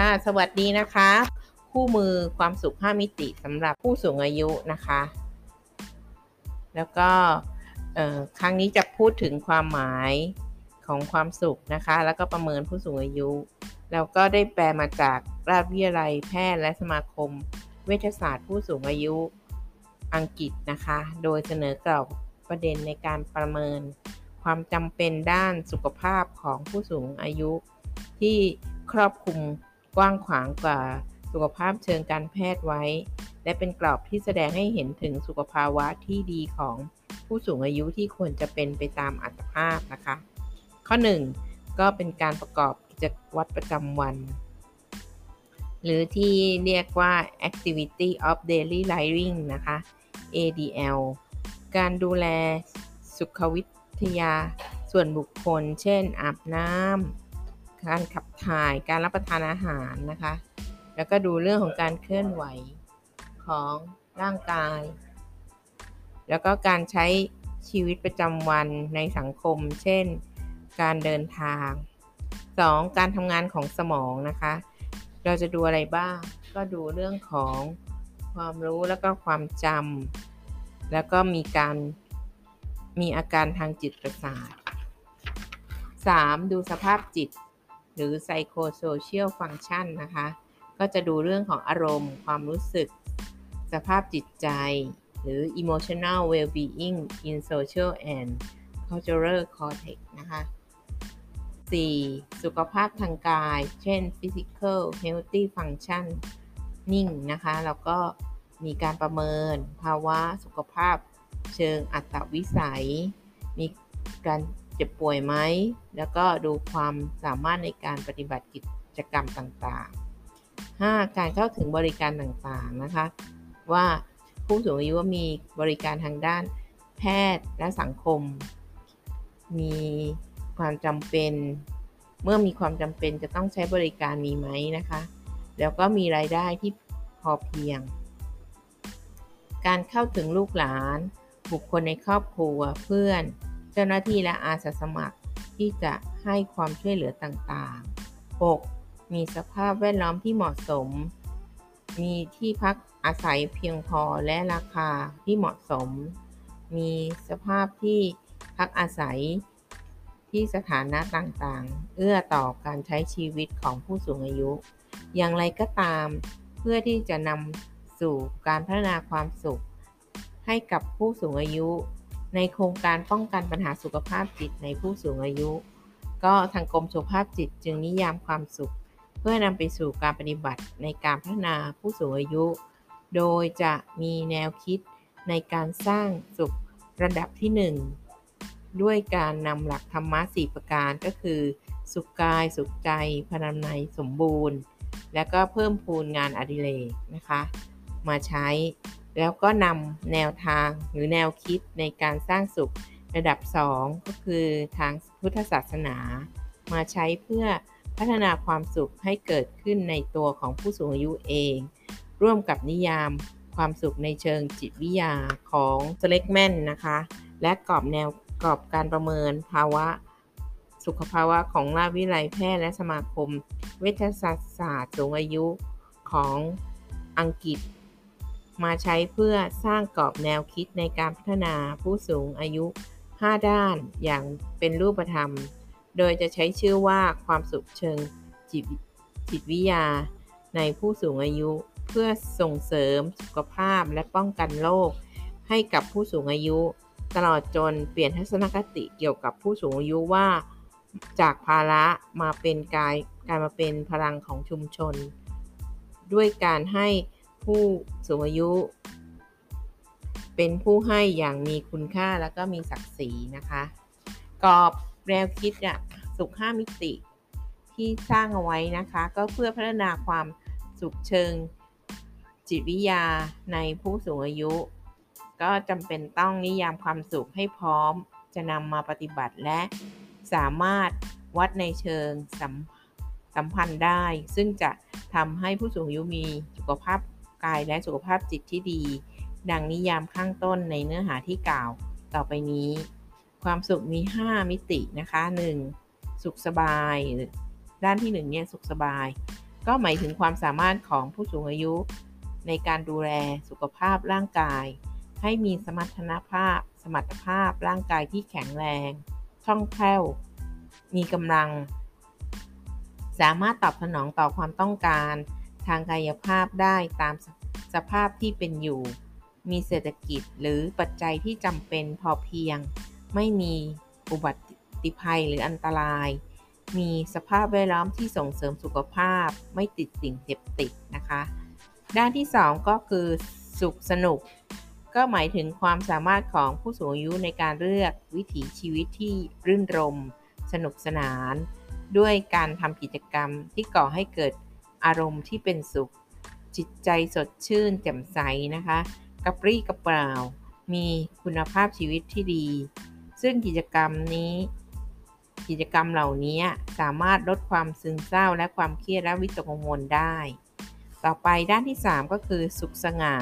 ค่ะ สวัสดีนะคะ คู่มือความสุข 5 มิติสำหรับผู้สูงอายุนะคะ แล้วก็ครั้งนี้จะพูดถึงความหมายของความสุขนะคะ แล้วก็ประเมินผู้สูงอายุ แล้วก็ได้แปลมาจากราชวิทยาลัยแพทย์และสมาคม เวชศาสตร์ผู้สูงอายุอังกฤษนะคะ โดยเสนอกล่าวประเด็นในการประเมิน ความจำเป็นด้านสุขภาพของผู้สูงอายุ ที่ครอบคลุม กว้างขวางกว่าสุขภาพเชิงการแพทย์ไว้ และเป็นกรอบที่แสดงให้เห็นถึงสุขภาวะที่ดีของผู้สูงอายุที่ควรจะเป็นไปตามอัตภาพนะคะ ข้อ 1 ก็เป็นการประกอบกิจวัตรประจำวัน หรือที่เรียกว่า activity of daily living นะคะ ADL การดูแลสุขวิทยาส่วนบุคคล เช่น อาบน้ำ การขับถ่ายการรับประทานอาหารนะคะ แล้วก็ดูเรื่องของการเคลื่อนไหวของร่างกาย แล้วก็การใช้ชีวิตประจำวันในสังคม เช่น การเดินทาง 2. การทำงานของสมองนะคะ เราจะดูอะไรบ้าง ก็ดูเรื่องของความรู้แล้วก็ความจำแล้วก็มีการมีอาการทางจิตประสาท 3. ดูสภาพจิต หรือ psychosocial function นะคะ ก็จะดูเรื่องของอารมณ์ ความรู้สึก สภาพจิตใจ หรือ emotional well-being in social and cultural context นะคะ 4. สุขภาพทางกาย เช่น physical healthy function นิ่งนะคะ แล้วก็มีการประเมินภาวะสุขภาพเชิงอัตวิสัย มีการ จ็บป่วยไหม แล้วก็ดูความสามารถในการปฏิบัติกิจกรรมต่างๆ 5. การเข้าถึงบริการต่างๆ นะคะ ว่าผู้สูงอายุมีบริการทางด้านแพทย์และสังคม มีความจำเป็น เมื่อมีความจำเป็นจะต้องใช้บริการมีไหมนะคะ แล้วก็มีรายได้ที่พอเพียง การเข้าถึงลูกหลาน บุคคลในครอบครัวเพื่อน เจ้าหน้าที่และอาสาสมัครที่จะให้ความช่วยเหลือต่างๆ 6. มีสภาพแวดล้อมที่เหมาะสม มีที่พักอาศัยเพียงพอและราคาที่เหมาะสม มีสภาพที่พักอาศัยที่สถานะต่างๆ เอื้อต่อการใช้ชีวิตของผู้สูงอายุ อย่างไรก็ตาม เพื่อที่จะนำสู่การพัฒนาความสุข ให้กับผู้สูงอายุ ในโครงการป้องกันปัญหาสุขภาพจิตในผู้สูงอายุ ก็ทางกรมสุขภาพจิตจึงนิยามความสุข เพื่อนำไปสู่การปฏิบัติในการพัฒนาผู้สูงอายุ โดยจะมีแนวคิดในการสร้างสุขระดับที่ 1 ด้วยการนำหลักธรรมะสี่ประการก็คือ สุขกาย สุขใจพนันในสมบูรณ์ และก็เพิ่มพูนงานอดิเรกนะคะ มาใช้ แล้วก็นำแนวทางหรือแนวคิดในการสร้างสุขระดับ 2 ก็คือทางพุทธศาสนา มาใช้เพื่อพัฒนาความสุขให้เกิดขึ้นในตัวของผู้สูงอายุเอง ร่วมกับนิยามความสุขในเชิงจิตวิทยาของสเล็กแมนนะคะ และกรอบแนวกรอบการประเมินภาวะ สุขภาวะของราชวิทยาลัยแพทย์และสมาคม เวชศาสตร์สูงอายุของอังกฤษ มาใช้เพื่อสร้างกรอบแนวคิดในการพัฒนาผู้สูงอายุ 5 ด้านอย่างเป็นรูปธรรม โดยจะใช้ชื่อว่าความสุขเชิงจิตจิตวิทยา ในผู้สูงอายุ เพื่อส่งเสริมสุขภาพและป้องกันโรคให้กับผู้สูงอายุ ตลอดจนเปลี่ยนทัศนคติเกี่ยวกับผู้สูงอายุว่า จากภาระมาเป็นกายการมาเป็นพลังของชุมชน ด้วยการให้ ผู้สูงอายุ เป็นผู้ให้อย่างมีคุณค่าแล้วก็มีศักดิ์ศรีนะคะกรอบแนวคิดอะสุขห้ามิติที่สร้างเอาไว้นะคะ ก็เพื่อพัฒนาความสุขเชิงจิตวิทยาในผู้สูงอายุ ก็จำเป็นต้องนิยามความสุขให้พร้อมจะนำมาปฏิบัติและสามารถวัดในเชิงสัมสัมพันธ์ได้ ซึ่งจะทำให้ผู้สูงอายุมีสุขภาพ กายและสุขภาพจิตที่ดี ดังนิยามข้างต้นในเนื้อหาที่กล่าวต่อไปนี้ ความสุขมี 5 มิตินะคะ 1. สุขสบาย ด้านที่1เนี่ยสุขสบาย ก็หมายถึงความสามารถของผู้สูงอายุ ในการดูแลสุขภาพร่างกาย ให้มีสมรรถนภาพ สมรรถภาพร่างกายที่แข็งแรงคล่องแคล่ว มีกำลัง สามารถตอบสนองต่อความต้องการ ทางกายภาพได้ตามสภาพที่เป็นอยู่ มีเศรษฐกิจหรือปัจจัยที่จำเป็นพอเพียง ไม่มีอุบัติภัยหรืออันตราย มีสภาพแวดล้อมที่ส่งเสริมสุขภาพ ไม่ติดสิ่งเสพติดนะคะ ด้านที่ 2 ก็คือสุขสนุก ก็หมายถึงความสามารถของผู้สูงอายุในการเลือกวิถีชีวิตที่รื่นรม สนุกสนาน ด้วยการทำกิจกรรมที่ก่อให้เกิด อารมณ์ที่เป็นสุข จิตใจสดชื่นแจ่มใสนะคะกระปรี้กระเปร่า มีคุณภาพชีวิตที่ดี ซึ่งกิจกรรมนี้ กิจกรรมเหล่านี้สามารถลดความซึมเศร้าและความเครียดและวิตกกังวลได้ ต่อไปด้านที่ 3 ก็คือสุขสง่า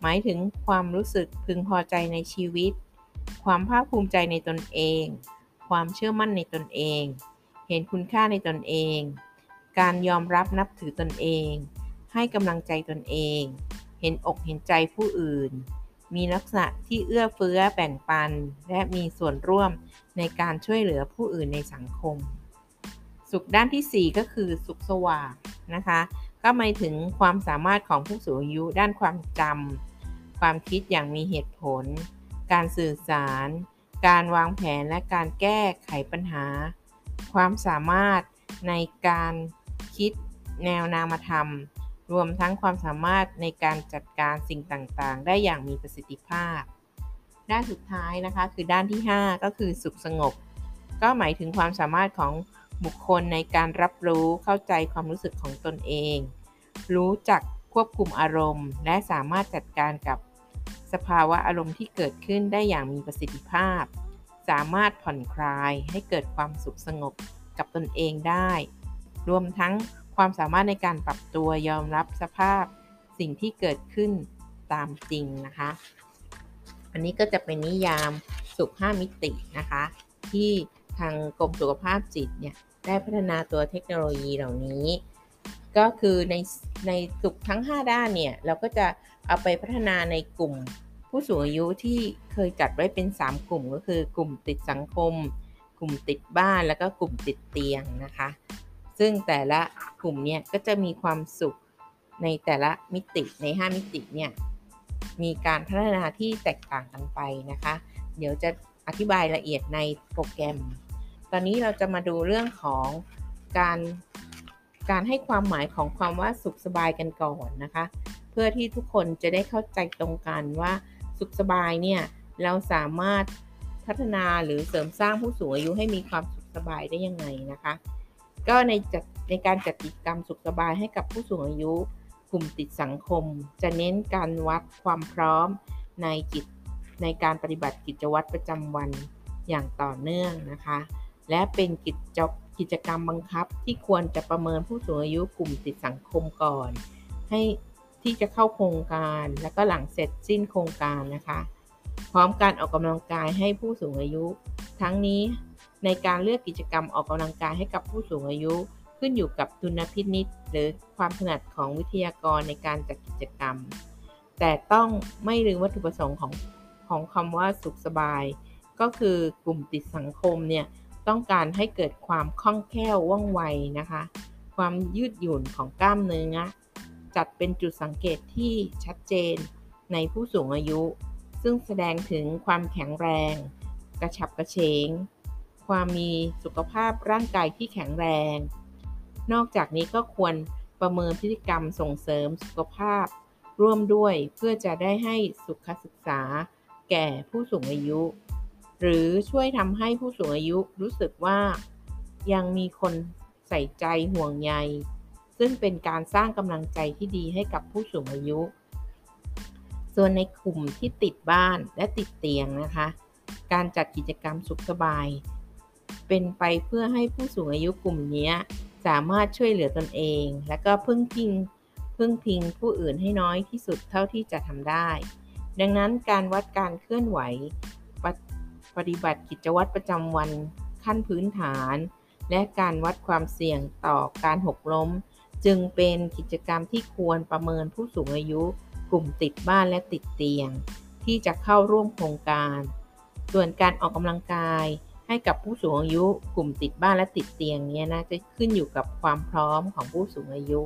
หมายถึงความรู้สึกพึงพอใจในชีวิต ความภาคภูมิใจในตนเอง ความเชื่อมั่นในตนเอง เห็นคุณค่าในตนเอง การยอมรับนับถือตนเอง ให้กำลังใจตนเอง เห็นอกเห็นใจผู้อื่น มีลักษณะที่เอื้อเฟื้อแบ่งปัน และมีส่วนร่วมในการช่วยเหลือผู้อื่นในสังคม สุขด้านที่ 4 ก็คือสุขสว่างนะคะ ก็หมายถึงความสามารถของผู้สูงอายุด้านความจำความคิดอย่างมีเหตุผล การสื่อสาร การวางแผนและการแก้ไขปัญหา ความสามารถในการ คิด แนวนามธรรม รวมทั้งความสามารถในการจัดการสิ่งต่างๆ ได้อย่างมีประสิทธิภาพ ด้านสุดท้ายนะคะคือด้านที่ 5 ก็คือสุขสงบ ก็หมายถึงความสามารถของบุคคลในการรับรู้เข้าใจความรู้สึกของตนเอง รู้จักควบคุมอารมณ์ และสามารถจัดการกับสภาวะอารมณ์ที่เกิดขึ้นได้อย่างมีประสิทธิภาพ สามารถผ่อนคลายให้เกิดความสุขสงบกับตนเองได้ รวมทั้งความสามารถในการปรับตัวยอมรับสภาพสิ่งที่เกิดขึ้นตามจริงนะคะ อันนี้ก็จะเป็นนิยามสุข 5 มิตินะคะ ที่ทางกรมสุขภาพจิตเนี่ยได้พัฒนาตัวเทคโนโลยีเหล่านี้ ก็คือในในสุขทั้ง 5 ด้านเนี่ย เราก็จะเอาไปพัฒนาในกลุ่มผู้สูงอายุที่เคยจัดไว้เป็น 3 กลุ่มก็คือกลุ่มติดสังคม กลุ่มติดบ้านแล้วก็กลุ่มติดเตียงนะคะ ซึ่งแต่ละกลุ่มเนี่ยก็จะมีความสุขในแต่ละมิติใน 5 มิติเนี่ยมีการพัฒนาที่แตกต่างกันไปนะคะ เดี๋ยวจะอธิบายละเอียดในโปรแกรม ตอนนี้เราจะมาดูเรื่องของการการให้ความหมายของความว่าสุขสบายกันก่อนนะคะ เพื่อที่ทุกคนจะได้เข้าใจตรงกันว่าสุขสบายเนี่ยเราสามารถพัฒนาหรือเสริมสร้างผู้สูงอายุให้มีความสุขสบายได้ยังไงนะคะ ก็ในจัดในการจัดกิจกรรมสุขสบายให้กับผู้สูงอายุ กลุ่มติดสังคม จะเน้นการวัดความพร้อมในกิจในการปฏิบัติกิจวัตรประจำวันอย่างต่อเนื่องนะคะ และเป็นกิจกิจกรรมบังคับที่ควรจะประเมินผู้สูงอายุกลุ่มติดสังคมก่อน ให้ที่จะเข้าโครงการ และก็หลังเสร็จสิ้นโครงการนะคะ พร้อมการออกกำลังกายให้ผู้สูงอายุ ทั้งนี้ ในการเลือกกิจกรรมออกกำลังกายให้กับผู้สูงอายุ ขึ้นอยู่กับทุนพินิษหรือความถนัดของวิทยากรในการจัดกิจกรรม แต่ต้องไม่ลืมวัตถุประสงค์ของของคำว่าสุขสบาย ก็คือกลุ่มติดสังคมเนี่ยต้องการให้เกิดความคล่องแคล่วว่องไวนะคะ ความยืดหยุ่นของกล้ามเนื้อจัดเป็นจุดสังเกตที่ชัดเจนในผู้สูงอายุ ซึ่งแสดงถึงความแข็งแรง กระฉับกระเฉง ความมีสุขภาพร่างกายที่แข็งแรง นอกจากนี้ก็ควรประเมินพฤติกรรมส่งเสริมสุขภาพ ร่วมด้วยเพื่อจะได้ให้สุขศึกษา แก่ผู้สูงอายุ หรือช่วยทำให้ผู้สูงอายุรู้สึกว่า ยังมีคนใส่ใจห่วงใย ซึ่งเป็นการสร้างกำลังใจที่ดีให้กับผู้สูงอายุ ส่วนในกลุ่มที่ติดบ้านและติดเตียงนะคะ การจัดกิจกรรมสุขสบาย เป็นไปเพื่อให้ผู้สูงอายุกลุ่มนี้สามารถช่วยเหลือตนเอง และก็พึ่งพิงพึ่งพิงผู้อื่นให้น้อยที่สุดเท่าที่จะทำได้ ดังนั้นการวัดการเคลื่อนไหวปฏิบัติกิจวัตรประจำวันขั้นพื้นฐาน และการวัดความเสี่ยงต่อการหกล้ม จึงเป็นกิจกรรมที่ควรประเมินผู้สูงอายุ กลุ่มติดบ้านและติดเตียง ที่จะเข้าร่วมโครงการ ส่วนการออกกำลังกาย ให้กับผู้สูงอายุกลุ่มติดบ้านและติดเตียงเนี้ยนะจะขึ้นอยู่กับความพร้อมของผู้สูงอายุ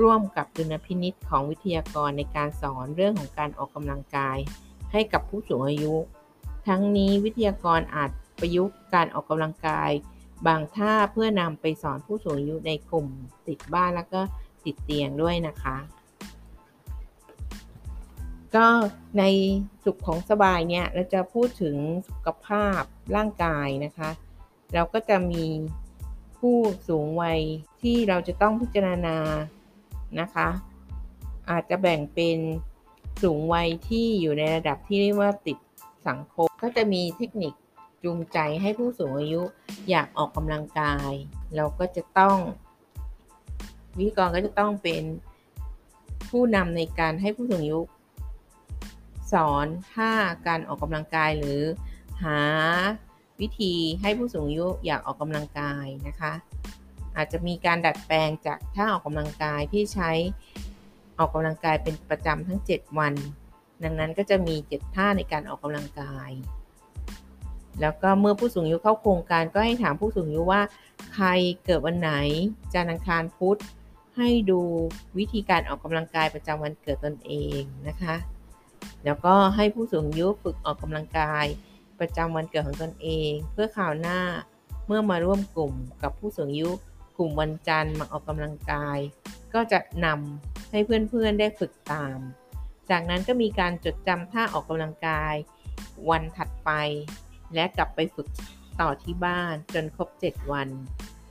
ร่วมกับดุลพินิษของวิทยากรในการสอนเรื่องของการออกกำลังกาย ให้กับผู้สูงอายุ ทั้งนี้วิทยากรอาจประยุกต์การออกกำลังกาย บางท่าเพื่อนำไปสอนผู้สูงอายุในกลุ่มติดบ้านแล้วก็ติดเตียงด้วยนะคะ ก็ในสุขของสบายเนี่ยเราจะพูดถึงสุขภาพร่างกายนะคะ เราก็จะมีผู้สูงวัยที่เราจะต้องพิจารณานะคะ อาจจะแบ่งเป็นสูงวัยที่อยู่ในระดับที่เรียกว่าติดสังคม ก็จะมีเทคนิคจูงใจให้ผู้สูงอายุอยากออกกำลังกาย เราก็จะต้อง วิกรก็จะต้องเป็นผู้นำในการให้ผู้สูงอายุ สอนท่าการออกกำลังกายหรือหาวิธีให้ผู้สูงอายุอยากออกกำลังกายนะคะ อาจจะมีการดัดแปลงจากท่าออกกำลังกายที่ใช้ออกกำลังกายเป็นประจำทั้ง 7 วัน ดังนั้นก็จะมี 7 ท่าในการออกกำลังกาย แล้วก็เมื่อผู้สูงอายุเข้าโครงการก็ให้ถามผู้สูงอายุว่า ใครเกิดวันไหนจันทร์อังคารพุธให้ดูวิธีการออกกำลังกายประจำวันเกิดตนเองนะคะ แล้วก็ให้ผู้สูงอายุฝึกออกกำลังกาย ประจำวันเกิดของตนเอง เพื่อข่าวหน้าเมื่อมาร่วมกลุ่มกับผู้สูงอายุ กลุ่มวันจันทร์มาออกกำลังกาย ก็จะนำให้เพื่อนๆได้ฝึกตาม จากนั้นก็มีการจดจำท่าออกกำลังกาย วันถัดไป และกลับไปฝึกต่อที่บ้านจนครบ 7 วัน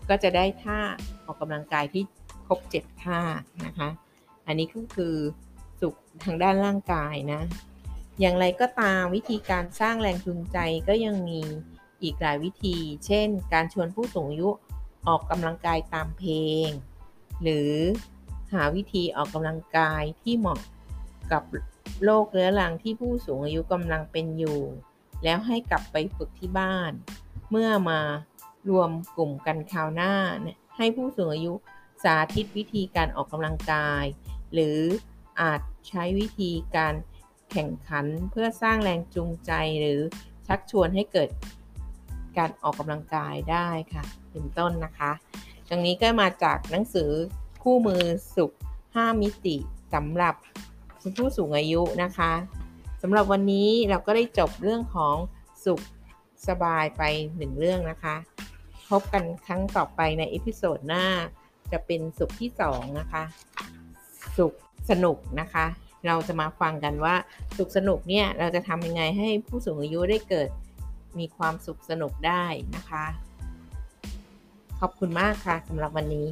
ก็จะได้ท่าออกกำลังกายที่ครบ 7 ท่านะคะ อันนี้ก็คือ สุขทางด้านร่างกายนะ อย่างไรก็ตามวิธีการสร้างแรงจูงใจก็ยังมีอีกหลายวิธี เช่น การชวนผู้สูงอายุออกกำลังกายตามเพลง หรือหาวิธีออกกำลังกายที่เหมาะกับโรคเรื้อรังที่ผู้สูงอายุกำลังเป็นอยู่ แล้วให้กลับไปฝึกที่บ้าน เมื่อมารวมกลุ่มกันคราวหน้า ให้ผู้สูงอายุสาธิตวิธีการออกกำลังกาย หรือ อาจใช้วิธีการแข่งขันเพื่อสร้างแรงจูงใจหรือชักชวนให้เกิดการออกกำลังกายได้ค่ะ เป็นต้นนะคะตรงนี้ก็มาจากหนังสือคู่มือสุข 5 มิติสำหรับผู้สูงอายุนะคะสำหรับวันนี้เราก็ได้จบเรื่องของสุขสบายไปหนึ่งเรื่องนะคะ พบกันครั้งต่อไปในอีพิโซดหน้า จะเป็นสุขที่ 2 นะคะ สุข สนุกนะคะ เราจะมาฟังกันว่าสุขสนุกเนี่ยเราจะทำยังไงให้ผู้สูงอายุได้เกิดมีความสุขสนุกได้นะคะ ขอบคุณมากค่ะสำหรับวันนี้